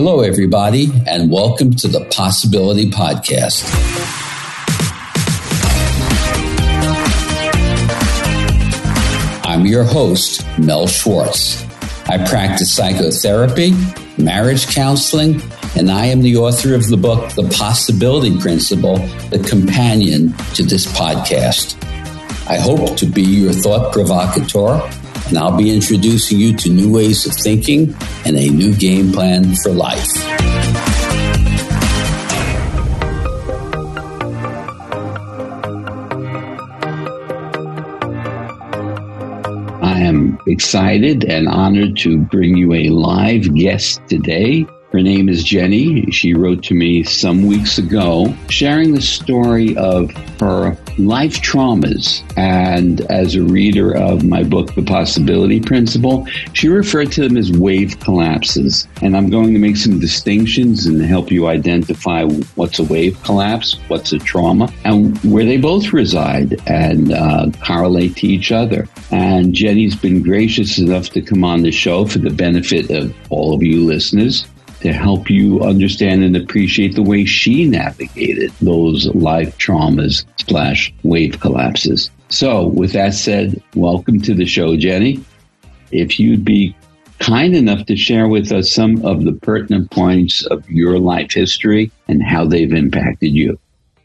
Hello, everybody, and welcome to the Possibility Podcast. I'm your host, Mel Schwartz. I practice psychotherapy, marriage counseling, and I am the author of the book, The Possibility Principle, the companion to this podcast. I hope to be your thought provocateur and I'll be introducing you to new ways of thinking and a new game plan for life. I am excited and honored to bring you a live guest today. Her name is Jenny. She wrote to me some weeks ago sharing the story of her life traumas. And as a reader of my book, The Possibility Principle, she referred to them as wave collapses. And I'm going to make some distinctions and help you identify what's a wave collapse, what's a trauma, and where they both reside and uh, correlate to each other. And Jenny's been gracious enough to come on the show for the benefit of all of you listeners to help you understand and appreciate the way she navigated those life traumas slash wave collapses. So with that said, welcome to the show, Jenny. If you'd be kind enough to share with us some of the pertinent points of your life history and how they've impacted you.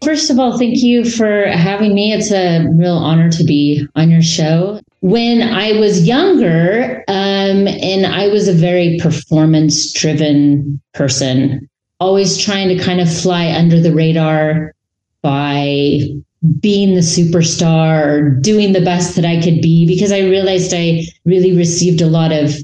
First of all, thank you for having me. It's a real honor to be on your show. When I was younger, um, and I was a very performance driven person, always trying to kind of fly under the radar by being the superstar or doing the best that I could be, because I realized I really received a lot of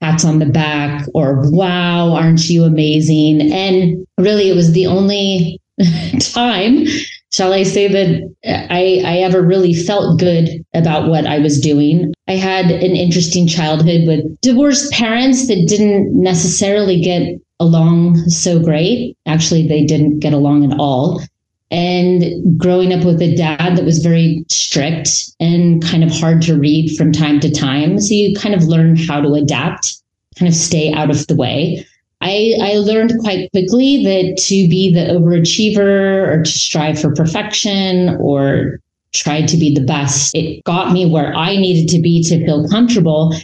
pats on the back or wow, aren't you amazing? And really, it was the only time, shall I say that I, I ever really felt good about what I was doing. I had an interesting childhood with divorced parents that didn't necessarily get along so great. Actually, they didn't get along at all. And growing up with a dad that was very strict and kind of hard to read from time to time. So you kind of learn how to adapt, kind of stay out of the way. I, I learned quite quickly that to be the overachiever or to strive for perfection or try to be the best, it got me where I needed to be to feel comfortable.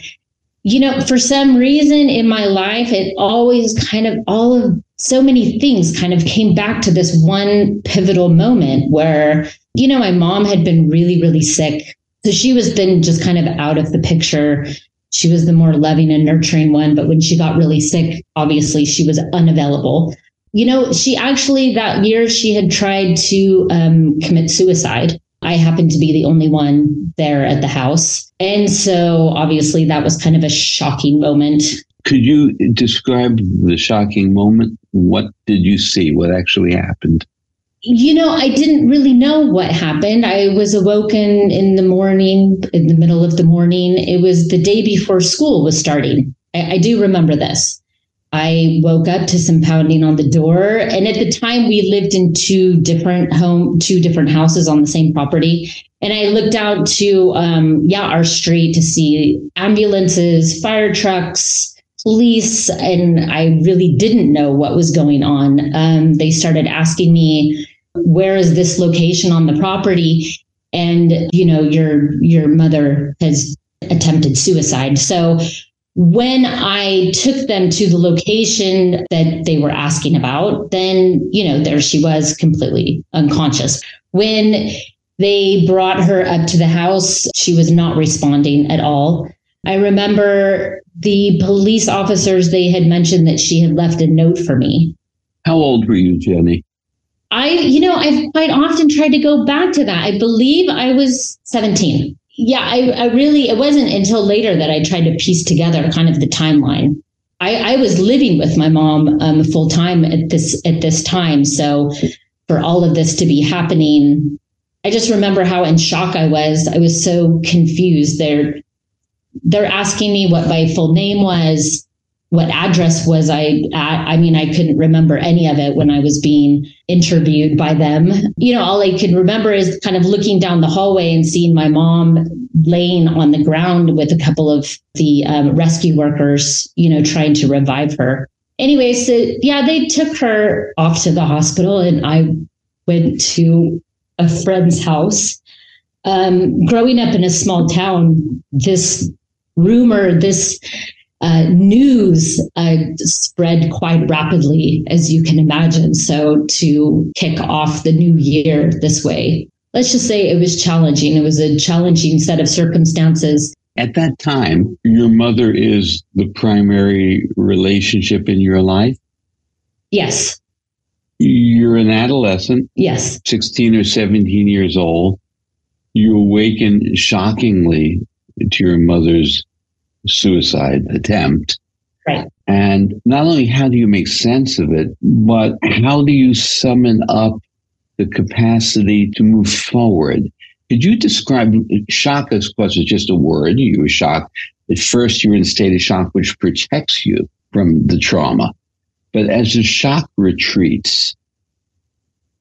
You know, for some reason in my life, it always kind of all of so many things kind of came back to this one pivotal moment where, you know, my mom had been really, really sick. So she was then just kind of out of the picture she was the more loving and nurturing one. But when she got really sick, obviously she was unavailable. You know, she actually that year she had tried to um, commit suicide. I happened to be the only one there at the house. And so obviously that was kind of a shocking moment. Could you describe the shocking moment? What did you see? What actually happened? You know, I didn't really know what happened. I was awoken in the morning, in the middle of the morning. It was the day before school was starting. I, I do remember this. I woke up to some pounding on the door. And at the time, we lived in two different home, two different houses on the same property. And I looked out to, um, yeah, our street to see ambulances, fire trucks, police, and I really didn't know what was going on. Um, they started asking me, where is this location on the property? And, you know, your your mother has attempted suicide. So when I took them to the location that they were asking about, then, you know, there she was completely unconscious. When they brought her up to the house, she was not responding at all. I remember the police officers, they had mentioned that she had left a note for me. How old were you, Jenny? I, you know, I've quite often tried to go back to that. I believe I was 17. Yeah, I, I really, it wasn't until later that I tried to piece together kind of the timeline. I, I was living with my mom um, full time at this at this time, so for all of this to be happening, I just remember how in shock I was. I was so confused. They're they're asking me what my full name was what address was I at? I mean, I couldn't remember any of it when I was being interviewed by them. You know, all I can remember is kind of looking down the hallway and seeing my mom laying on the ground with a couple of the um, rescue workers, you know, trying to revive her. anyway, so yeah, they took her off to the hospital, and I went to a friend's house. Um, growing up in a small town, this rumor, this uh, news uh, spread quite rapidly, as you can imagine. So, to kick off the new year this way, let's just say it was challenging. It was a challenging set of circumstances. At that time, your mother is the primary relationship in your life? Yes. You're an adolescent. Yes. 16 or 17 years old. You awaken shockingly to your mother's suicide attempt. Right. And not only how do you make sense of it, but how do you summon up the capacity to move forward? Could you describe shock, of course, is just a word. You were shocked. At first, you're in a state of shock, which protects you from the trauma. But as the shock retreats,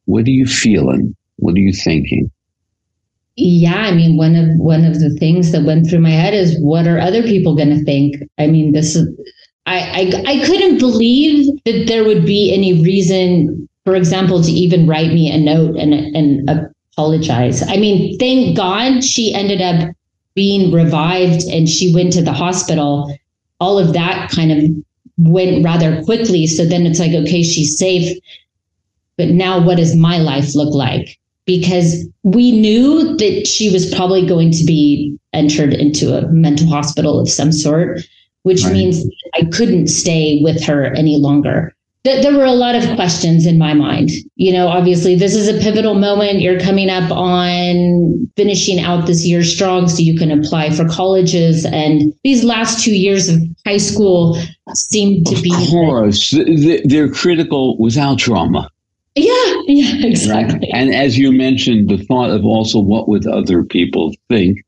what are you feeling? What are you thinking? Yeah, I mean, one of one of the things that went through my head is, what are other people going to think? I mean, this is, I, I I couldn't believe that there would be any reason, for example, to even write me a note and and apologize. I mean, thank God she ended up being revived and she went to the hospital. All of that kind of went rather quickly. So then it's like, okay, she's safe. But now what does my life look like? Because we knew that she was probably going to be entered into a mental hospital of some sort, which right. means I couldn't stay with her any longer there were a lot of questions in my mind. You know, obviously, this is a pivotal moment. You're coming up on finishing out this year strong, so you can apply for colleges. And these last two years of high school seem to of be. Of course, they're critical without trauma. Yeah, yeah, exactly. Right? And as you mentioned, the thought of also what would other people think,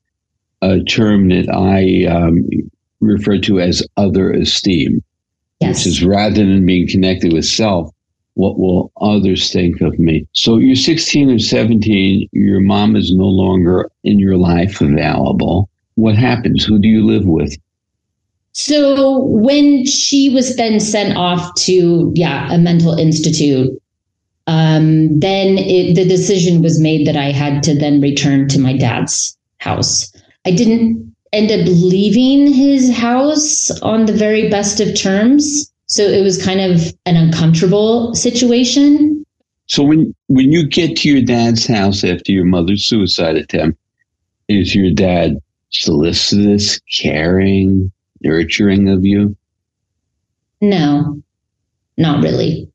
a term that I um, refer to as other esteem yes. which is rather than being connected with self, what will others think of me? So you're 16 or 17, your mom is no longer in your life available. What happens? Who do you live with? So when she was then sent off to, yeah, a mental institute, um, then it, the decision was made that I had to then return to my dad's house. I didn't end up leaving his house on the very best of terms. So it was kind of an uncomfortable situation. So when when you get to your dad's house after your mother's suicide attempt, is your dad solicitous, caring, nurturing of you? No, not really.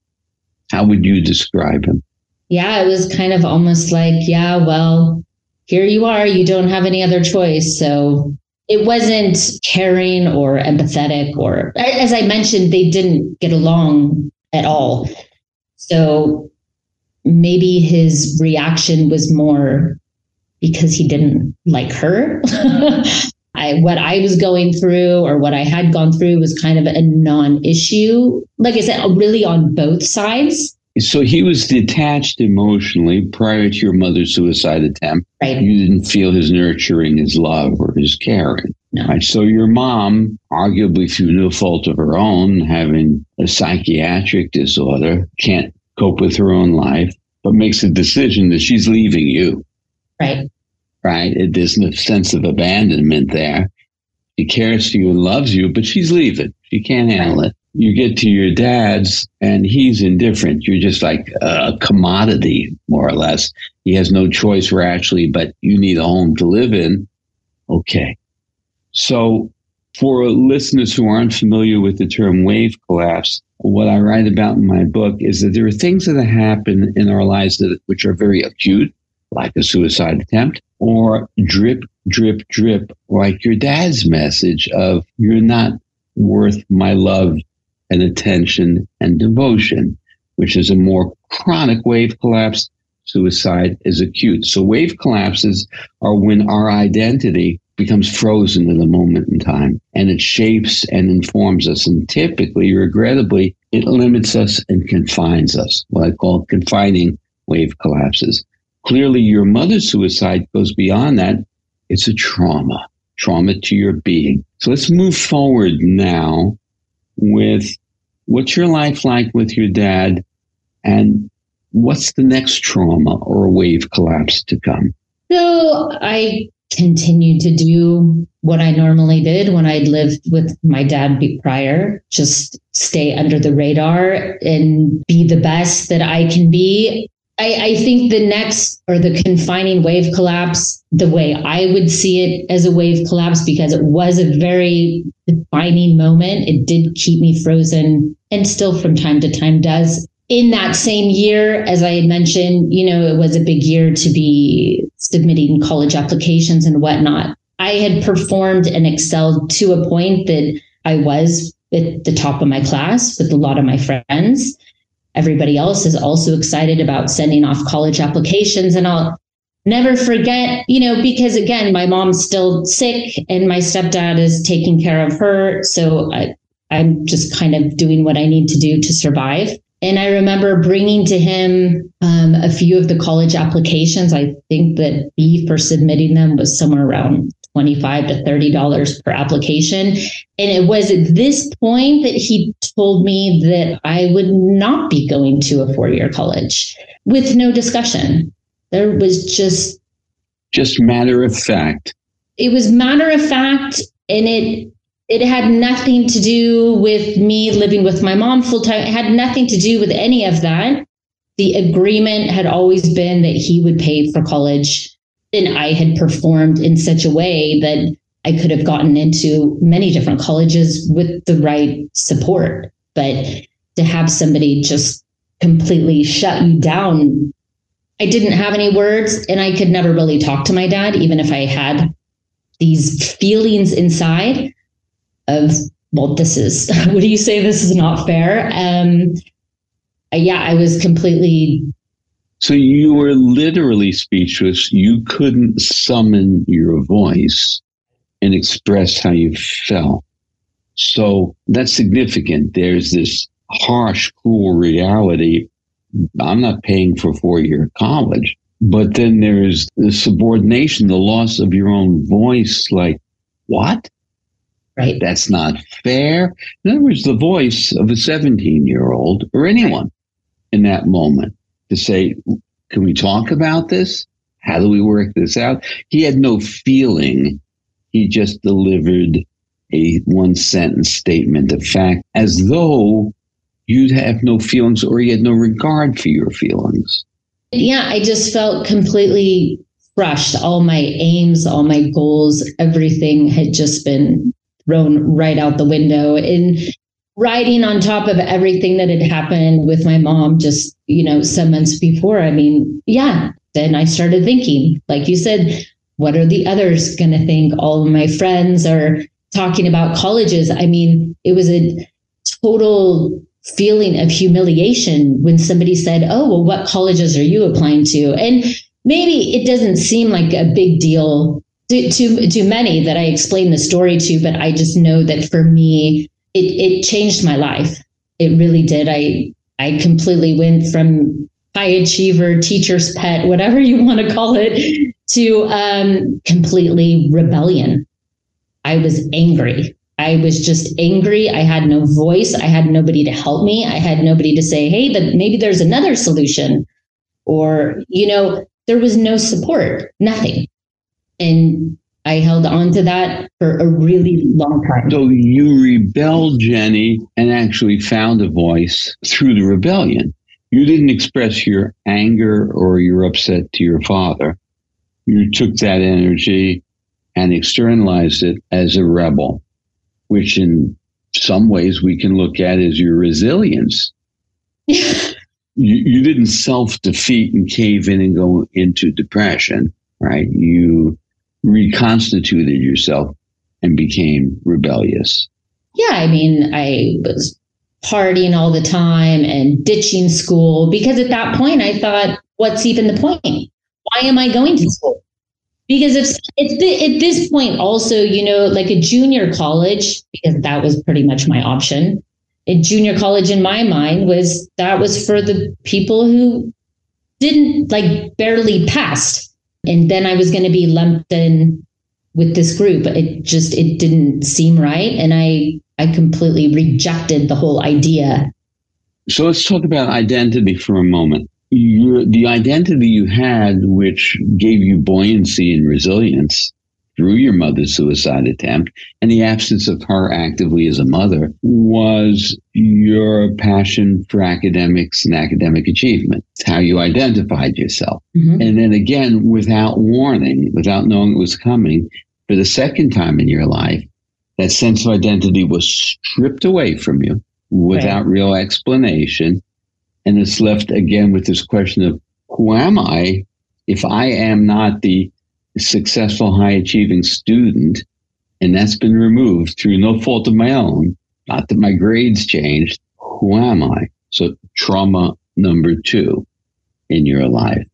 How would you describe him? Yeah, it was kind of almost like, yeah, well, here you are. You don't have any other choice. So it wasn't caring or empathetic or as i mentioned they didn't get along at all so maybe his reaction was more because he didn't like her I, what I was going through or what I had gone through was kind of a non issue. Like I said, really on both sides. So he was detached emotionally prior to your mother's suicide attempt. Right. You didn't feel his nurturing, his love, or his caring. No. Right. So your mom, arguably through no fault of her own, having a psychiatric disorder, can't cope with her own life, but makes a decision that she's leaving you. Right. Right. There's no sense of abandonment there. She cares for you and loves you, but she's leaving. She can't handle it you get to your dad's and he's indifferent. You're just like a commodity, more or less. He has no choice rationally, but you need a home to live in. Okay. So, for listeners who aren't familiar with the term wave collapse, what I write about in my book is that there are things that happen in our lives that, which are very acute, like a suicide attempt, or drip, drip, drip, like your dad's message of, you're not worth my love and attention and devotion, which is a more chronic wave collapse. Suicide is acute. So wave collapses are when our identity becomes frozen in the moment in time and it shapes and informs us. And typically, regrettably, it limits us and confines us, what I call confining wave collapses. Clearly, your mother's suicide goes beyond that. It's a trauma, trauma to your being. So let's move forward now with What's your life like with your dad? And what's the next trauma or wave collapse to come? So I continued to do what I normally did when I'd lived with my dad prior, just stay under the radar and be the best that I can be. I, I, think the next or the confining wave collapse, the way I would see it as a wave collapse, because it was a very defining moment. It did keep me frozen and still from time to time does in that same year, as I had mentioned, you know, it was a big year to be submitting college applications and whatnot. I had performed and excelled to a point that I was at the top of my class with a lot of my friends. Everybody else is also excited about sending off college applications. And I'll never forget, you know, because again, my mom's still sick and my stepdad is taking care of her. So I, I'm just kind of doing what I need to do to survive. And I remember bringing to him um, a few of the college applications. I think that fee for submitting them was somewhere around 25 to 30 dollars per application and it was at this point that he told me that I would not be going to a four-year college with no discussion there was just just matter of fact it was matter of fact and it it had nothing to do with me living with my mom full time. It had nothing to do with any of that. The agreement had always been that he would pay for college. And I had performed in such a way that I could have gotten into many different colleges with the right support. But to have somebody just completely shut you down, I didn't have any words and I could never really talk to my dad, even if I had these feelings inside of well this is what do you say this is not fair um yeah i was completely so you were literally speechless. You couldn't summon your voice and express how you felt. So that's significant. There's this harsh cruel reality. I'm not paying for four year college but then there's the subordination the loss of your own voice like what? Right. That's not fair. In other words, the voice of a 17 year old or anyone in that moment to say, can we talk about this? How do we work this out? He had no feeling. He just delivered a one sentence statement of fact as though you'd have no feelings or he had no regard for your feelings. Yeah, I just felt completely crushed. All my aims, all my goals, everything had just been thrown right out the window. And riding on top of everything that had happened with my mom just, you know, some months before, I mean, yeah, then I started thinking, like you said, what are the others going to think? All of my friends are talking about colleges. I mean, it was a total feeling of humiliation when somebody said, Oh, well, what colleges are you applying to? And maybe it doesn't seem like a big deal to, to, to many that I explain the story to, but I just know that for me, it, it changed my life. It really did. I, I completely went from high achiever, teacher's pet, whatever you want to call it, to um, completely rebellion. I was angry. I was just angry. I had no voice. I had nobody to help me. I had nobody to say, hey, but maybe there's another solution. Or, you know, there was no support, nothing. And I held on to that for a really long time. So you rebelled, Jenny, and actually found a voice through the rebellion. You didn't express your anger or your upset to your father. You took that energy and externalized it as a rebel, which in some ways we can look at as your resilience. you, you didn't self defeat and cave in and go into depression, right? You reconstituted yourself and became rebellious? Yeah, I mean, I was partying all the time and ditching school because at that point I thought, what's even the point? Why am I going to school? Because if it's the, at this point also, you know, like a junior college, because that was pretty much my option. A junior college in my mind was that was for the people who didn't like barely passed and then I was going to be lumped in with this group. It just it didn't seem right, and I I completely rejected the whole idea. So let's talk about identity for a moment. Your, the identity you had, which gave you buoyancy and resilience, through your mother's suicide attempt and the absence of her actively as a mother was your passion for academics and academic achievement. It's how you identified yourself. Mm-hmm. And then again, without warning, without knowing it was coming, for the second time in your life, that sense of identity was stripped away from you without right. real explanation. And it's left again with this question of who am I if I am not the successful, high achieving student, and that's been removed through no fault of my own. Not that my grades changed. Who am I? So trauma number two in your life.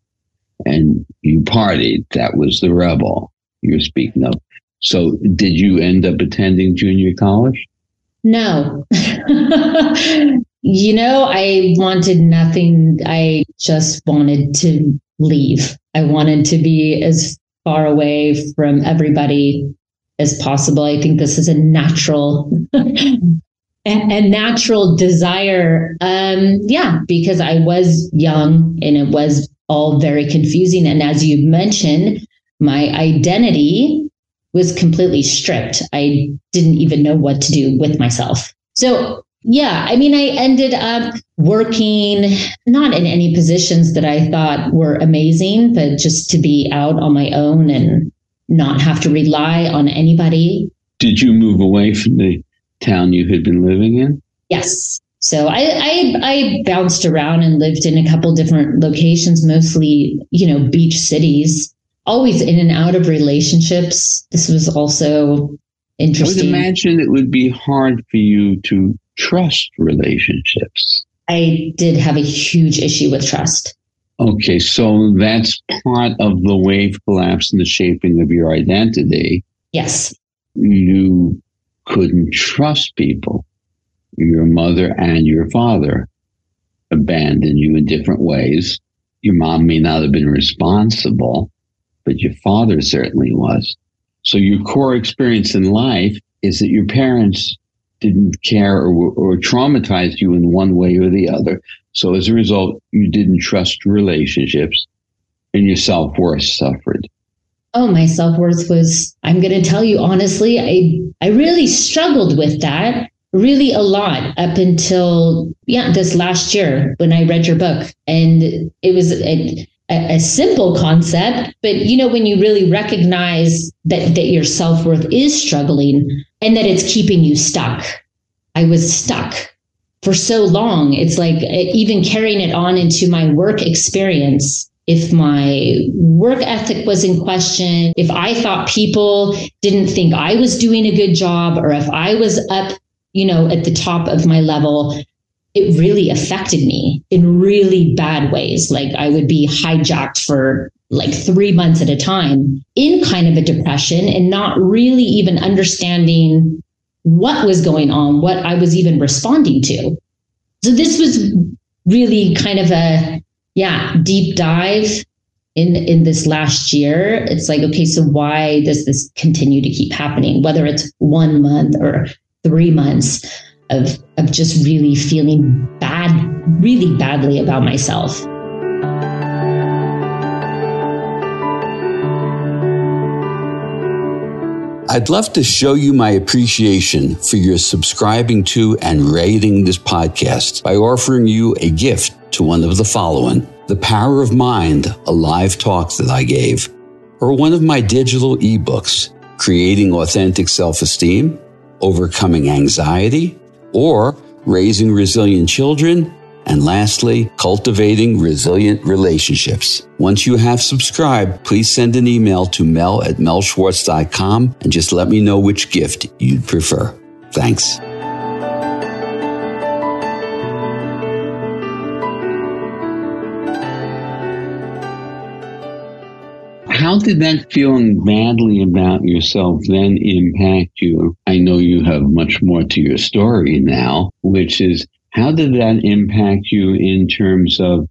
And you partied. That was the rebel you're speaking of. So did you end up attending junior college? No. you know, I wanted nothing. I just wanted to leave. I wanted to be as far away from everybody as possible. I think this is a natural a natural desire. Um, yeah, because I was young and it was all very confusing. And as you mentioned, my identity was completely stripped. I didn't even know what to do with myself. So yeah, I mean, I ended up working not in any positions that I thought were amazing, but just to be out on my own and not have to rely on anybody. Did you move away from the town you had been living in? Yes. So I, I, I bounced around and lived in a couple different locations, mostly, you know, beach cities, always in and out of relationships. This was also interesting. I would imagine it would be hard for you to trust relationships. I did have a huge issue with trust. Okay, so that's part of the wave collapse and the shaping of your identity. Yes. You couldn't trust people. Your mother and your father abandoned you in different ways. Your mom may not have been responsible, but your father certainly was. So your core experience in life is that your parents didn't care or, or traumatized you in one way or the other. So as a result, you didn't trust relationships and your self worth suffered. Oh, my self worth was, I'm going to tell you honestly, I, I really struggled with that really a lot up until, yeah, this last year when I read your book. And it was a, a, a simple concept, but you know, when you really recognize that, that your self worth is struggling, and that it's keeping you stuck. I was stuck for so long. It's like uh, even carrying it on into my work experience. If my work ethic was in question, if I thought people didn't think I was doing a good job, or if I was up, you know, at the top of my level, it really affected me in really bad ways. Like I would be hijacked for like three months at a time in kind of a depression and not really even understanding what was going on, what I was even responding to. So this was really kind of a yeah deep dive in in this last year. It's like okay, so why does this continue to keep happening? Whether it's one month or three months of of just really feeling bad, really badly about myself. I'd love to show you my appreciation for your subscribing to and rating this podcast by offering you a gift to one of the following. The Power of Mind, a live talk that I gave, or one of my digital ebooks, Creating Authentic Self Esteem, Overcoming Anxiety, or Raising Resilient Children and lastly, cultivating resilient relationships. Once you have subscribed, please send an email to mel at melschwartz.com and just let me know which gift you'd prefer. Thanks. How did that feeling badly about yourself then impact you? I know you have much more to your story now, which is how did that impact you in terms of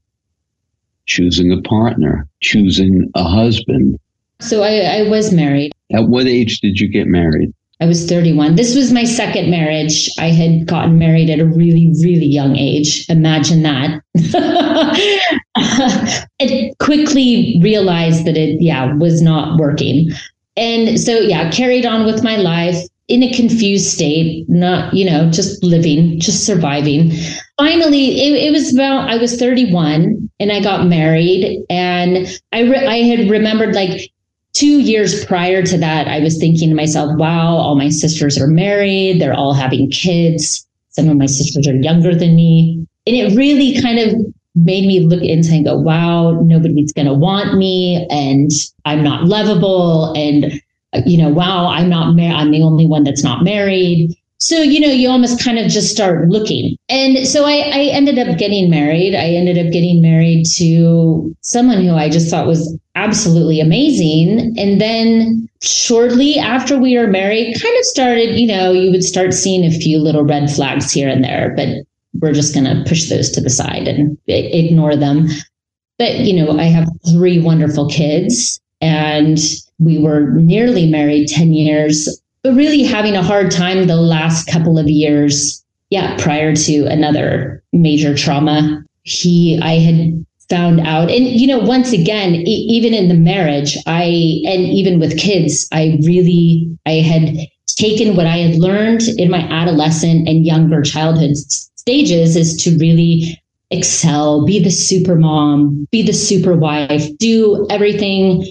choosing a partner, choosing a husband? So I, I was married. At what age did you get married? I was 31. This was my second marriage. I had gotten married at a really, really young age. Imagine that. I quickly realized that it, yeah, was not working. And so, yeah, carried on with my life in a confused state, not, you know, just living, just surviving. Finally, it, it was about, I was 31 and I got married. And I, re- I had remembered like two years prior to that, I was thinking to myself, wow, all my sisters are married. They're all having kids. Some of my sisters are younger than me. And it really kind of made me look into and go, wow, nobody's going to want me. And I'm not lovable. And, you know, wow, I'm not married. I'm the only one that's not married. So, you know, you almost kind of just start looking. And so I, I ended up getting married. I ended up getting married to someone who I just thought was absolutely amazing. And then shortly after we were married, kind of started, you know, you would start seeing a few little red flags here and there, but we're just going to push those to the side and ignore them. But, you know, I have three wonderful kids and we were nearly married 10 years but really having a hard time the last couple of years. Yeah, prior to another major trauma, he, I had found out, and you know, once again, e- even in the marriage, I, and even with kids, I really, I had taken what I had learned in my adolescent and younger childhood stages is to really excel, be the super mom, be the super wife, do everything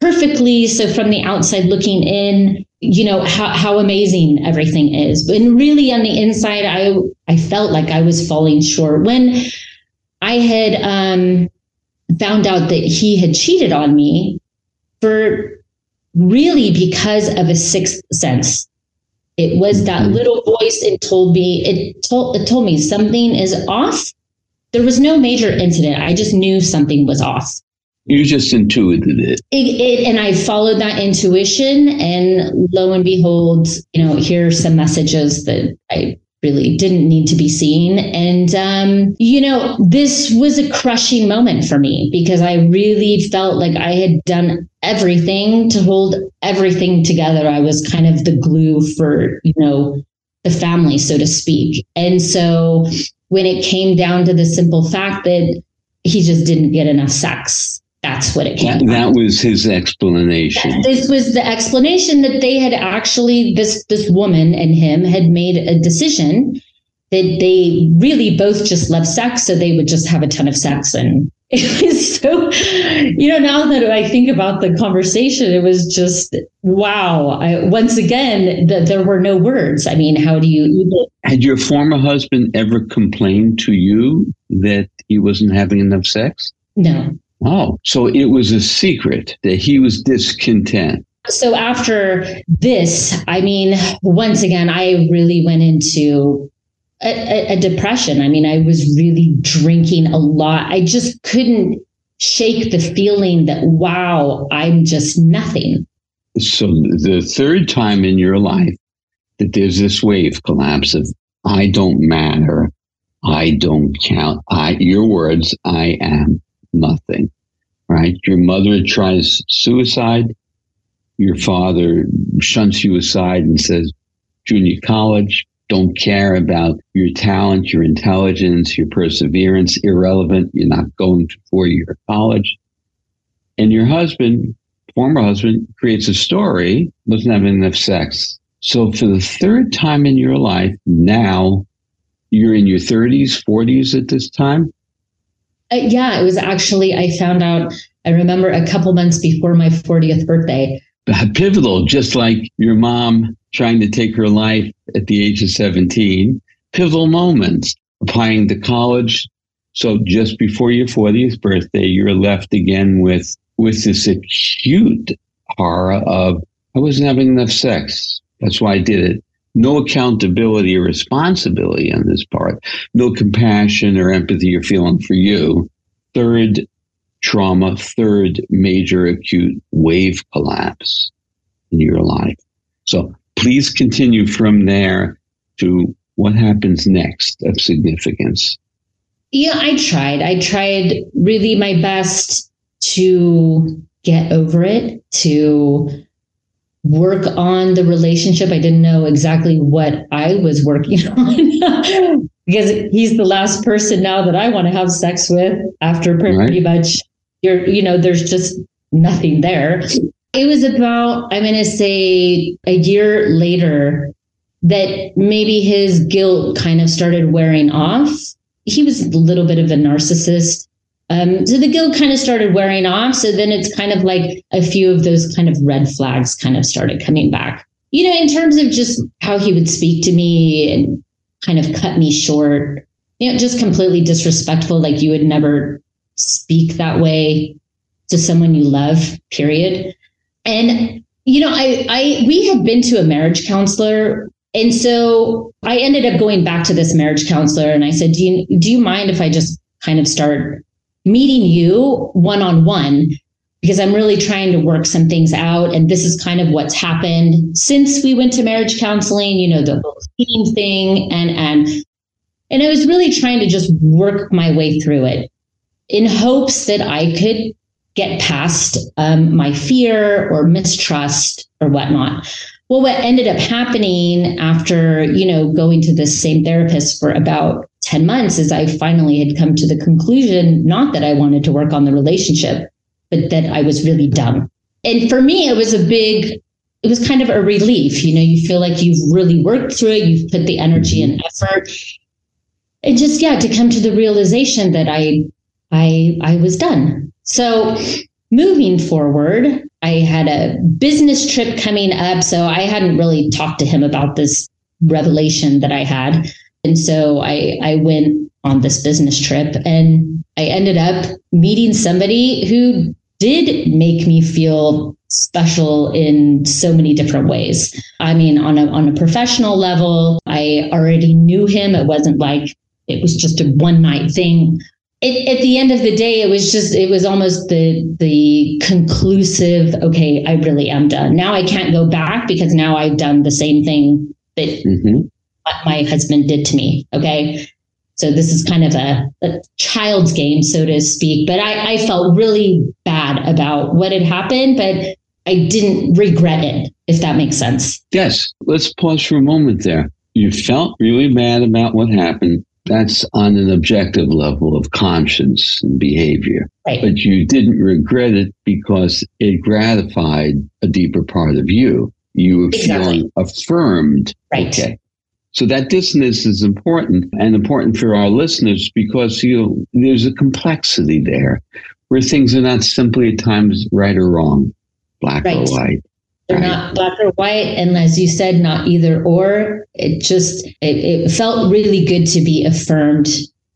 perfectly. So from the outside looking in, you know how, how amazing everything is. And really on the inside i i felt like i was falling short. When i had um, found out that he had cheated on me for really because of a sixth sense. It was that mm-hmm. little voice it told me it told it told me something is off. There was no major incident. I just knew something was off you just intuited it. it. it. And I followed that intuition, and lo and behold, you know, here are some messages that I really didn't need to be seen. And, um, you know, this was a crushing moment for me because I really felt like I had done everything to hold everything together. I was kind of the glue for, you know, the family, so to speak. And so when it came down to the simple fact that he just didn't get enough sex that's what it came. That, that was his explanation. This was the explanation that they had actually this this woman and him had made a decision that they really both just love sex, so they would just have a ton of sex. And it was so, you know, now that I think about the conversation, it was just wow. I, once again, the, there were no words. I mean, how do you even? Had your former husband ever complained to you that he wasn't having enough sex? No. Oh, so it was a secret that he was discontent. So after this, I mean, once again, I really went into a, a, a, depression. I mean, I was really drinking a lot. I just couldn't shake the feeling that, wow, I'm just nothing. So the third time in your life that there's this wave collapse of I don't matter, I don't count. I your words, I am nothing, right? Your mother tries suicide. Your father shunts you aside and says, junior college, don't care about your talent, your intelligence, your perseverance, irrelevant. You're not going to four year college. And your husband, former husband, creates a story, doesn't have enough sex. So for the third time in your life, now you're in your 30s, 40s at this time, uh, yeah, it was actually, I found out, I remember a couple months before my 40th birthday. Pivotal, just like your mom trying to take her life at the age of 17. Pivotal moments, applying to college. So just before your 40th birthday, you're left again with, with this acute horror of, I wasn't having enough sex. That's why I did it no accountability or responsibility on this part, no compassion or empathy or feeling for you. Third trauma, third major acute wave collapse in your life. So please continue from there to what happens next of significance. Yeah, I tried. I tried really my best to get over it, to work on the relationship. I didn't know exactly what I was working on because he's the last person now that I want to have sex with after pretty right. much you're, you know, there's just nothing there. It was about, I'm going to say a year later that maybe his guilt kind of started wearing off. He was a little bit of a narcissist. Um, so the guilt kind of started wearing off. So then it's kind of like a few of those kind of red flags kind of started coming back. You know, in terms of just how he would speak to me and kind of cut me short, you know, just completely disrespectful, like you would never speak that way to someone you love, period. And, you know, I, I, we had been to a marriage counselor. And so I ended up going back to this marriage counselor and I said, do you, do you mind if I just kind of start meeting you one on one? Because I'm really trying to work some things out. And this is kind of what's happened since we went to marriage counseling, you know, the whole cheating thing. And, and, and I was really trying to just work my way through it in hopes that I could get past um, my fear or mistrust or whatnot. Well, what ended up happening after, you know, going to this same therapist for about 10 months is I finally had come to the conclusion, not that I wanted to work on the relationship, but that I was really done. And for me, it was a big, it was kind of a relief. You know, you feel like you've really worked through it, you've put the energy and effort. And just, yeah, to come to the realization that I, I, I was done. So moving forward, I had a business trip coming up. So I hadn't really talked to him about this revelation that I had. And so I, I went on this business trip and I ended up meeting somebody who did make me feel special in so many different ways. I mean, on a, on a professional level, I already knew him. It wasn't like it was just a one night thing it, at the end of the day, it was just it was almost the the conclusive. Okay, I really am done. Now I can't go back because now I've done the same thing that mm-hmm. My husband did to me. Okay, so this is kind of a, a child's game, so to speak. But I, I felt really bad about what had happened, but I didn't regret it. If that makes sense. Yes. Let's pause for a moment there. You felt really bad about what happened that's on an objective level of conscience and behavior. Right. But you didn't regret it because it gratified a deeper part of you. You were exactly. feeling affirmed. Right. Okay. So that dissonance is important and important for our listeners because you know, there's a complexity there where things are not simply at times right or wrong, black right. or white. They're not black or white. And as you said, not either or. It just, it, it felt really good to be affirmed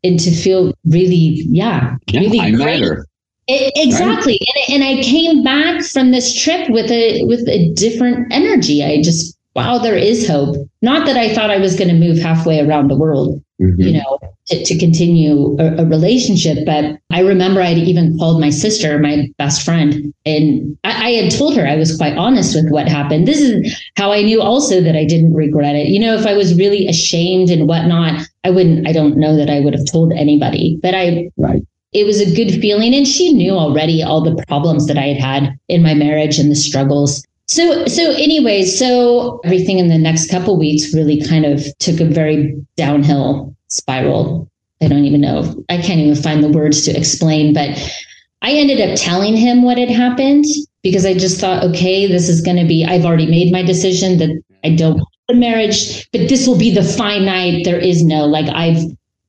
and to feel really, yeah, yeah really I great. matter. It, exactly. Right. And, and I came back from this trip with a, with a different energy. I just, wow, there is hope. Not that I thought I was going to move halfway around the world, mm-hmm. you know, to, to continue a, a, relationship. But I remember I'd even called my sister, my best friend, and I, I, had told her I was quite honest with what happened. This is how I knew also that I didn't regret it. You know, if I was really ashamed and whatnot, I wouldn't, I don't know that I would have told anybody, but I, right. It was a good feeling. And she knew already all the problems that I had had in my marriage and the struggles. So, so anyway, so everything in the next couple weeks really kind of took a very downhill spiral. I don't even know. I can't even find the words to explain, but I ended up telling him what had happened because I just thought, okay, this is going to be, I've already made my decision that I don't want a marriage, but this will be the finite. There is no, like, I've,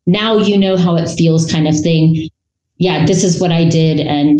now you know how it feels kind of thing. Yeah, this is what I did. And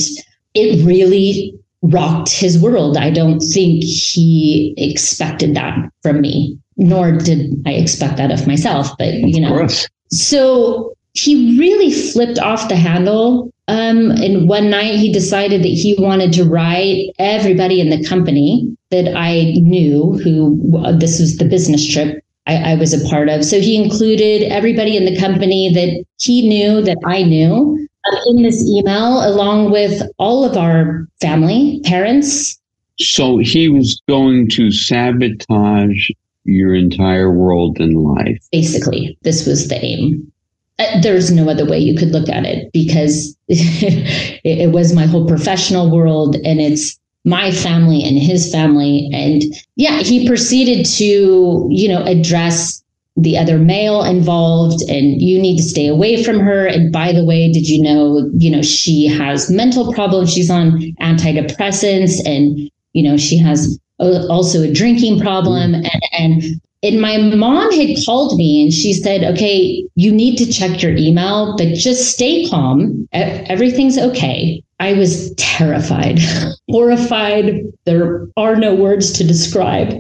it really rocked his world. I don't think he expected that from me, nor did I expect that of myself. But, you know, so he really flipped off the handle. Um, and one night he decided that he wanted to write everybody in the company that I knew who this was the business trip I, I was a part of. So he included everybody in the company that he knew that I knew in this email, along with all of our family, parents. So he was going to sabotage your entire world and life. Basically, this was the aim. Uh, there's no other way you could look at it because it, it was my whole professional world and it's my family and his family. And yeah, he proceeded to, you know, address the other male involved and you need to stay away from her. And by the way did you know you know she has mental problems. She's on antidepressants and you know she has a, also a drinking problem. Mm-hmm. And, and and my mom had called me and she said okay you need to check your email but just stay calm. Everything's okay. I was terrified horrified. There are no words to describe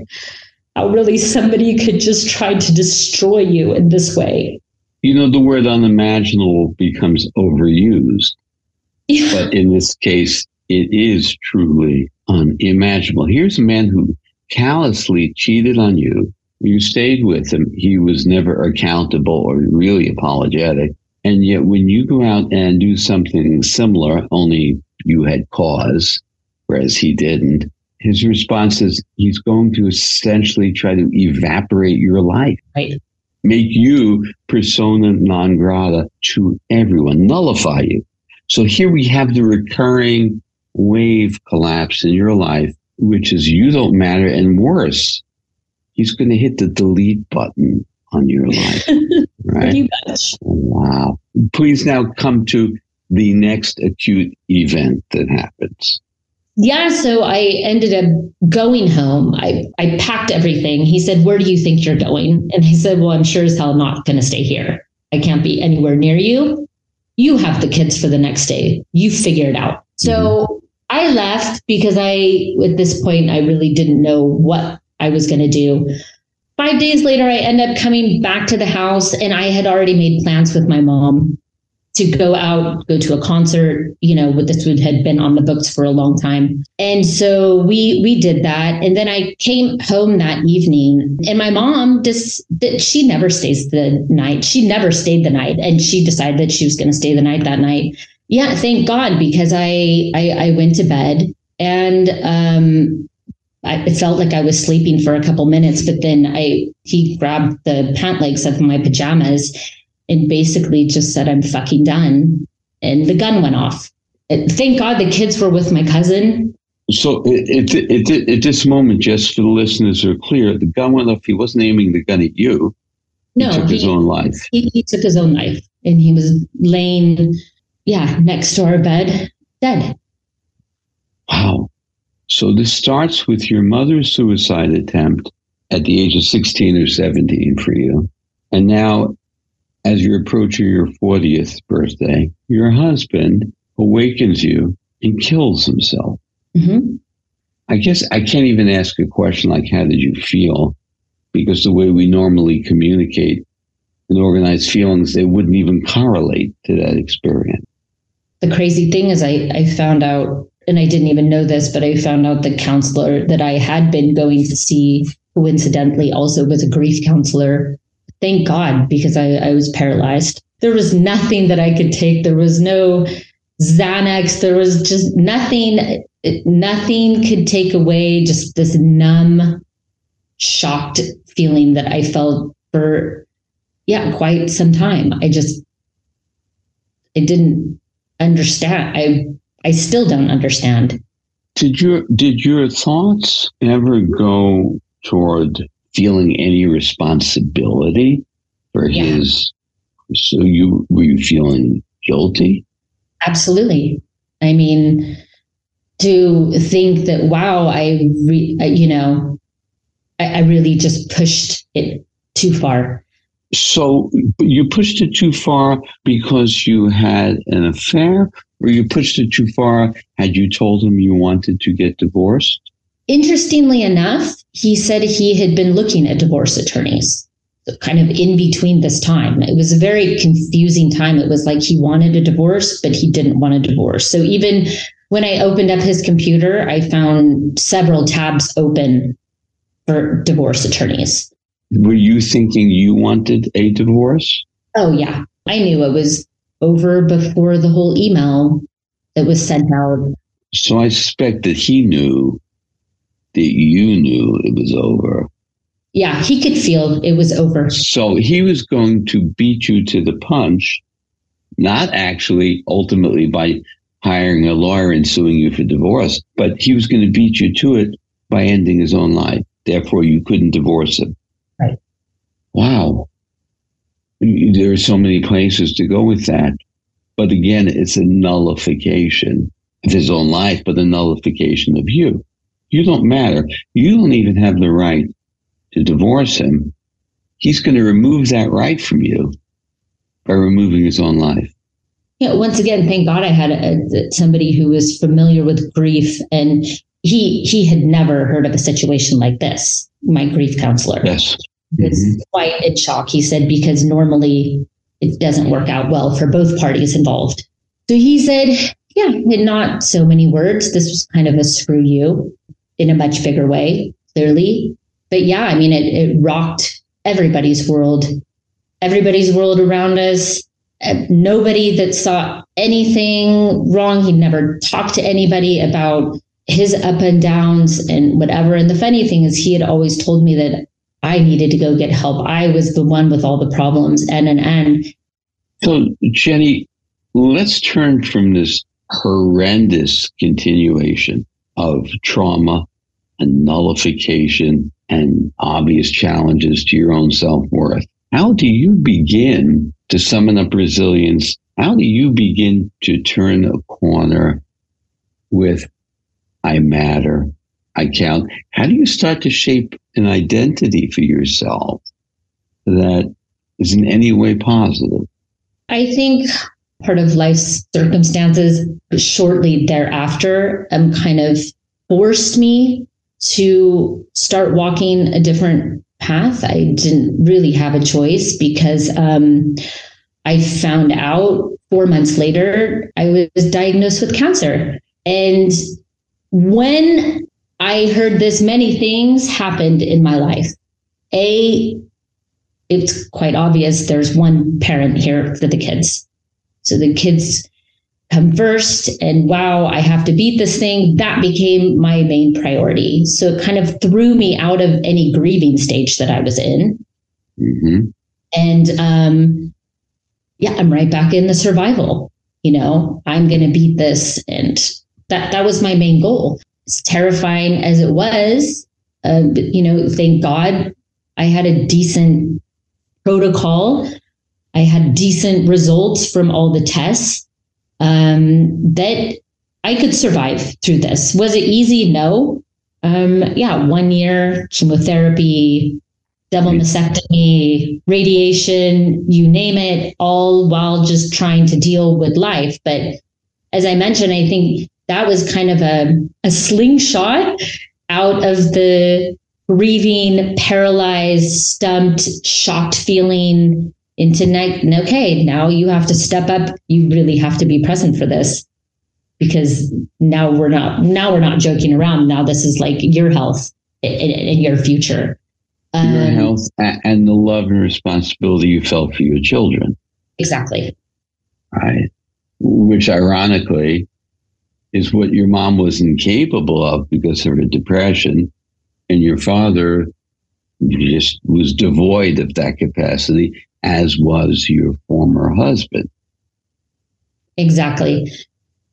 how really somebody could just try to destroy you in this way. You know, the word unimaginable becomes overused. Yeah. But in this case, it is truly unimaginable. Here's a man who callously cheated on you. You stayed with him. He was never accountable or really apologetic. And yet, when you go out and do something similar, only you had cause, whereas he didn't, his response is he's going to essentially try to evaporate your life. Right. Make you persona non grata to everyone, nullify you. So here we have the recurring wave collapse in your life, which is you don't matter. And worse, he's going to hit the delete button on your life. right? Wow. Please now come to the next acute event that happens yeah, so I ended up going home. I, I packed everything. He said, Where do you think you're going? And I said, Well, I'm sure as hell not going to stay here. I can't be anywhere near you. You have the kids for the next day. You figure it out. So mm-hmm. I left because I, at this point, I really didn't know what I was going to do. Five days later, I end up coming back to the house and I had already made plans with my mom to go out, go to a concert, you know, with this would had been on the books for a long time. And so we we did that. And then I came home that evening and my mom just that she never stays the night. She never stayed the night. And she decided that she was gonna stay the night that night. Yeah, thank God, because I I, I went to bed and um I, it felt like I was sleeping for a couple minutes, but then I he grabbed the pant legs of my pajamas and basically just said, I'm fucking done. And the gun went off. Thank God the kids were with my cousin. So it, it, it, at this moment, just for the listeners who are clear, the gun went off. He wasn't aiming the gun at you. No, he took he, his own life. He, he took his own life, and he was laying, yeah, next to our bed, dead. Wow. So this starts with your mother's suicide attempt at the age of 16 or 17 for you. And now as you're approaching your 40th birthday, your husband awakens you and kills himself. Mm-hmm. I guess I can't even ask a question like, How did you feel? Because the way we normally communicate and organize feelings, they wouldn't even correlate to that experience. The crazy thing is, I, I found out, and I didn't even know this, but I found out the counselor that I had been going to see, coincidentally, also was a grief counselor thank God, because I, I was paralyzed. There was nothing that I could take. There was no Xanax. There was just nothing, nothing could take away just this numb, shocked feeling that I felt for, yeah, quite some time. I just, I didn't understand. I, I still don't understand. Did your, did your thoughts ever go toward feeling any responsibility for yeah. his. So you were you feeling guilty? Absolutely. I mean, to think that wow, I re, you know, I, I really just pushed it too far. So you pushed it too far because you had an affair, or you pushed it too far had you told him you wanted to get divorced? Interestingly enough, he said he had been looking at divorce attorneys kind of in between this time. It was a very confusing time. It was like he wanted a divorce, but he didn't want a divorce. So even when I opened up his computer, I found several tabs open for divorce attorneys. Were you thinking you wanted a divorce? Oh, yeah. I knew it was over before the whole email that was sent out. So I suspect that he knew that you knew it was over. Yeah, he could feel it was over. So he was going to beat you to the punch, not actually ultimately by hiring a lawyer and suing you for divorce, but he was going to beat you to it by ending his own life. Therefore, you couldn't divorce him. Right. Wow. There are so many places to go with that. But again, it's a nullification of his own life, but a nullification of you. You don't matter. You don't even have the right to divorce him. He's going to remove that right from you by removing his own life. Yeah, once again, thank God I had a, somebody who was familiar with grief and he he had never heard of a situation like this. My grief counselor. Yes. Was mm-hmm. quite in shock. He said because normally it doesn't work out well for both parties involved. So he said, yeah, in not so many words, this was kind of a screw you in a much bigger way, clearly. But yeah, I mean, it, it rocked everybody's world, everybody's world around us. Nobody that saw anything wrong. He never talked to anybody about his up and downs and whatever. And the funny thing is, he had always told me that I needed to go get help. I was the one with all the problems and and and. So, Jenny, let's turn from this horrendous continuation of trauma and nullification and obvious challenges to your own self worth. How do you begin to summon up resilience? How do you begin to turn a corner with I matter, I count? How do you start to shape an identity for yourself that is in any way positive? I think part of life's circumstances shortly thereafter um, kind of forced me to start walking a different path. I didn't really have a choice because um, I found out four months later I was diagnosed with cancer. And when I heard this, many things happened in my life. A, it's quite obvious there's one parent here for the kids. So the kids come first, and wow, I have to beat this thing. That became my main priority. So it kind of threw me out of any grieving stage that I was in. Mm-hmm. And um, yeah, I'm right back in the survival. You know, I'm going to beat this. And that, that was my main goal. As terrifying as it was, uh, you know, thank God I had a decent protocol I had decent results from all the tests. Um, that I could survive through this. Was it easy? No. Um, yeah, one year chemotherapy, double mastectomy, radiation, you name it, all while just trying to deal with life. But as I mentioned, I think that was kind of a, a slingshot out of the grieving, paralyzed, stumped, shocked feeling into ne- okay now you have to step up. You really have to be present for this because now we're not now we're not joking around. Now this is like your health and, your future. Um, your health and the love and responsibility you felt for your children. Exactly. Right. Which ironically is what your mom was incapable of because of her depression. And your father just was devoid of that capacity as was your former husband. Exactly.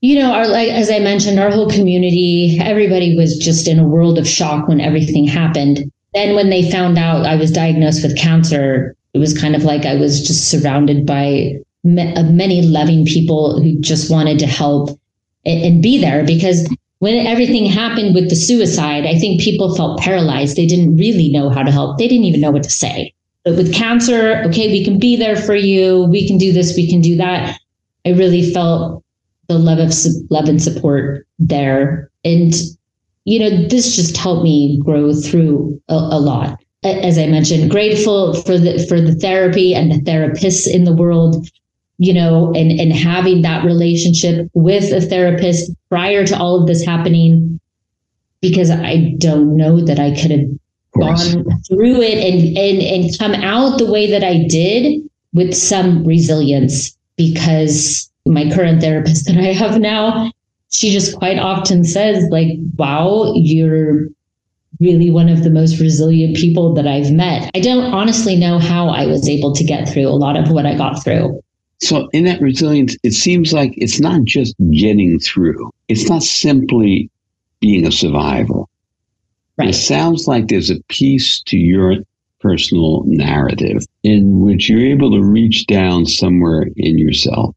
You know, our, like, as I mentioned, our whole community, everybody was just in a world of shock when everything happened. Then, when they found out I was diagnosed with cancer, it was kind of like I was just surrounded by uh, many loving people who just wanted to help and be there because when everything happened with the suicide, I think people felt paralyzed. They didn't really know how to help. They didn't even know what to say. But with cancer, okay, we can be there for you. We can do this. We can do that. I really felt the love of love and support there, and you know, this just helped me grow through a, a lot. As I mentioned, grateful for the for the therapy and the therapists in the world you know, and, and having that relationship with a therapist prior to all of this happening, because I don't know that I could have gone through it and, and, and come out the way that I did with some resilience because my current therapist that I have now, she just quite often says, like, wow, you're really one of the most resilient people that I've met. I don't honestly know how I was able to get through a lot of what I got through. So, in that resilience, it seems like it's not just getting through, it's not simply being a survivor. Right. It sounds like there's a piece to your personal narrative in which you're able to reach down somewhere in yourself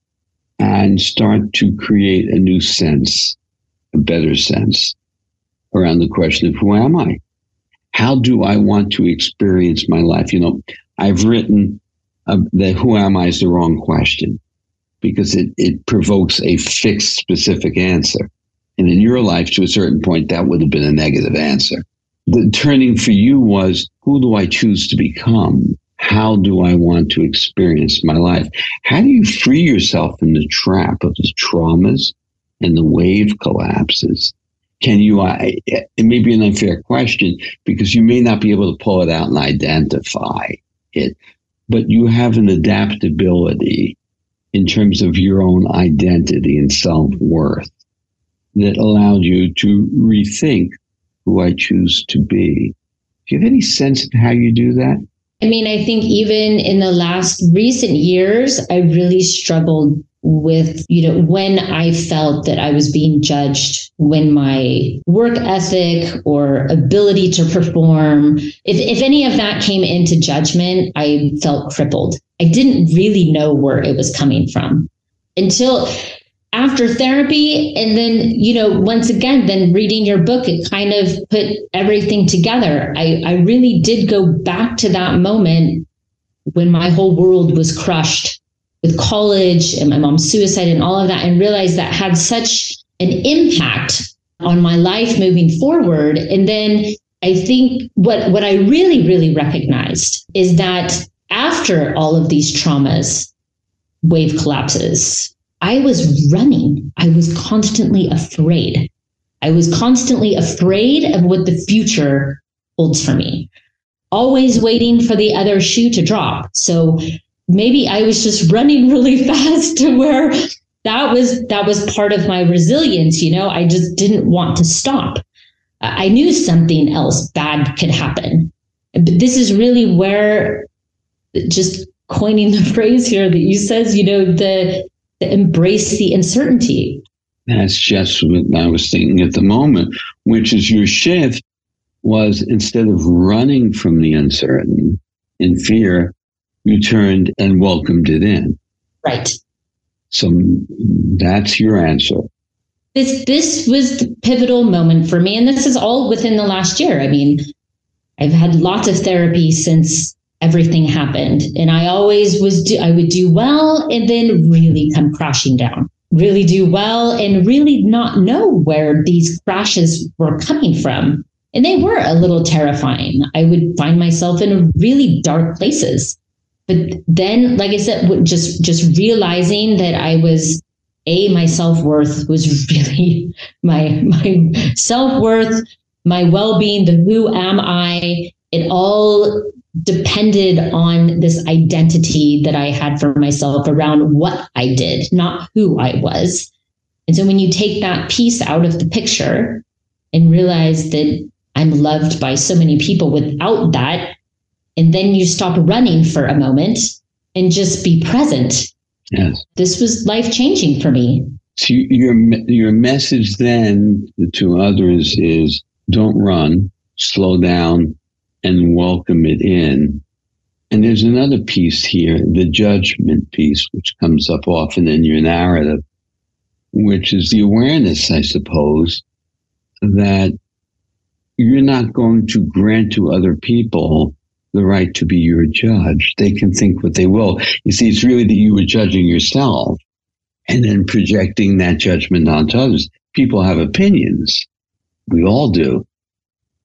and start to create a new sense, a better sense around the question of who am I? How do I want to experience my life? You know, I've written uh, that who am I is the wrong question because it, it provokes a fixed, specific answer. And in your life, to a certain point, that would have been a negative answer. The turning for you was who do I choose to become? How do I want to experience my life? How do you free yourself from the trap of the traumas and the wave collapses? Can you, I, it may be an unfair question because you may not be able to pull it out and identify it, but you have an adaptability in terms of your own identity and self worth that allowed you to rethink who I choose to be. Do you have any sense of how you do that? I mean, I think even in the last recent years, I really struggled with, you know, when I felt that I was being judged, when my work ethic or ability to perform, if, if any of that came into judgment, I felt crippled. I didn't really know where it was coming from until after therapy and then you know once again then reading your book it kind of put everything together. I i really did go back to that moment when my whole world was crushed with college and my mom's suicide and all of that and realized that had such an impact on my life moving forward. And then i think what what i really really recognized is that after all of these traumas wave collapses I was running. I was constantly afraid. I was constantly afraid of what the future holds for me, always waiting for the other shoe to drop. So maybe I was just running really fast to where that was that was part of my resilience, you know, I just didn't want to stop. I knew something else bad could happen. But this is really where just coining the phrase here that you says, you know, the embrace the uncertainty. That's just what I was thinking at the moment, which is your shift was instead of running from the uncertain in fear, you turned and welcomed it in. Right. So that's your answer. This this was the pivotal moment for me, and this is all within the last year. I mean, I've had lots of therapy since everything happened. And I always was, do, I would do well and then really come crashing down, really do well and really not know where these crashes were coming from. And they were a little terrifying. I would find myself in really dark places. But then, like I said, just just realizing that I was a my self worth was really my my self worth, my well being, the who am I. It all depended on this identity that I had for myself around what I did, not who I was. And so when you take that piece out of the picture and realize that I'm loved by so many people without that, and then you stop running for a moment and just be present. Yes. This was life changing for me. So your your message then to others is don't run, slow down, and welcome it in. And there's another piece here, the judgment piece, which comes up often in your narrative, which is the awareness, I suppose, that you're not going to grant to other people the right to be your judge. They can think what they will. You see, it's really that you were judging yourself and then projecting that judgment onto others. People have opinions. We all do,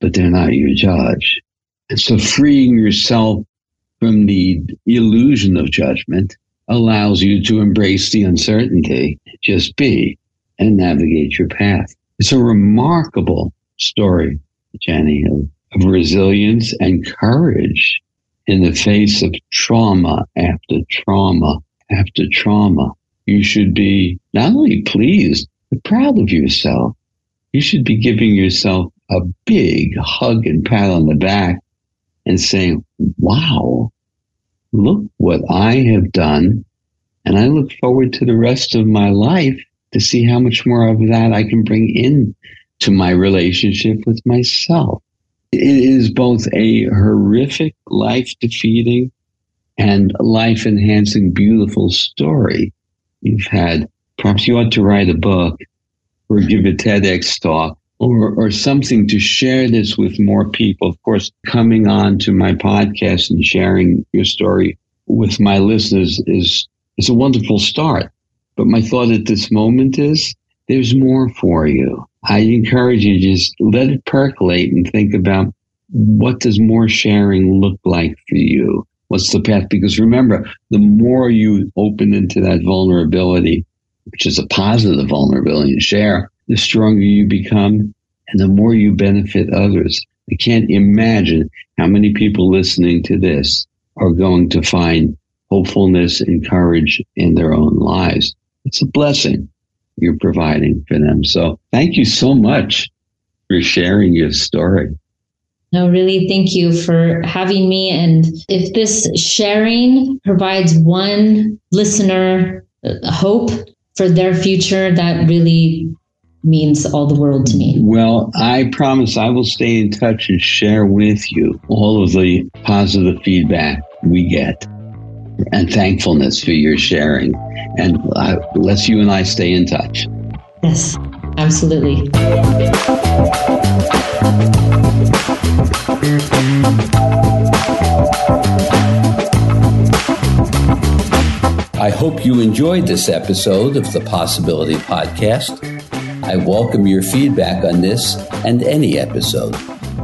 but they're not your judge. And so freeing yourself from the illusion of judgment allows you to embrace the uncertainty, just be, and navigate your path. It's a remarkable story, Jenny, of, of resilience and courage in the face of trauma after trauma after trauma. You should be not only pleased, but proud of yourself. You should be giving yourself a big hug and pat on the back and saying, wow, look what I have done And I look forward to the rest of my life to see how much more of that I can bring in to my relationship with myself. It is both a horrific, life defeating, and life enhancing, beautiful story. You've had, perhaps you ought to write a book or give a TEDx talk or, or something to share this with more people. Of course, coming on to my podcast and sharing your story with my listeners is, is a wonderful start. But my thought at this moment is there's more for you. I encourage you just let it percolate and think about what does more sharing look like for you? What's the path? Because remember, the more you open into that vulnerability, which is a positive vulnerability to share, the stronger you become and the more you benefit others. I can't imagine how many people listening to this are going to find hopefulness and courage in their own lives. It's a blessing you're providing for them. So thank you so much for sharing your story. No, really, thank you for having me. And if this sharing provides one listener uh, hope for their future, that really means all the world to me. Well, I promise I will stay in touch and share with you all of the positive feedback we get and thankfulness for your sharing. And uh, let's you and I stay in touch. Yes, absolutely. I hope you enjoyed this episode of the Possibility Podcast. I welcome your feedback on this and any episode.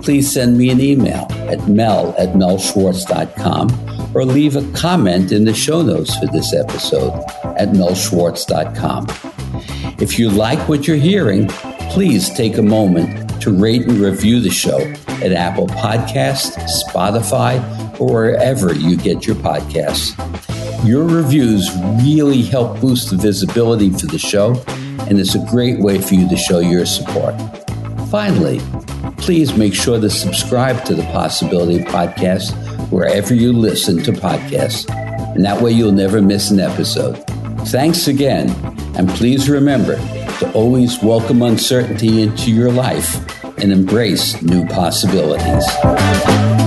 Please send me an email at mel at melschwartz.com or leave a comment in the show notes for this episode at melschwartz.com. If you like what you're hearing, please take a moment to rate and review the show at Apple Podcasts, Spotify, or wherever you get your podcasts. Your reviews really help boost the visibility for the show and it's a great way for you to show your support. Finally, please make sure to subscribe to the Possibility Podcast wherever you listen to podcasts, and that way you'll never miss an episode. Thanks again, and please remember to always welcome uncertainty into your life and embrace new possibilities.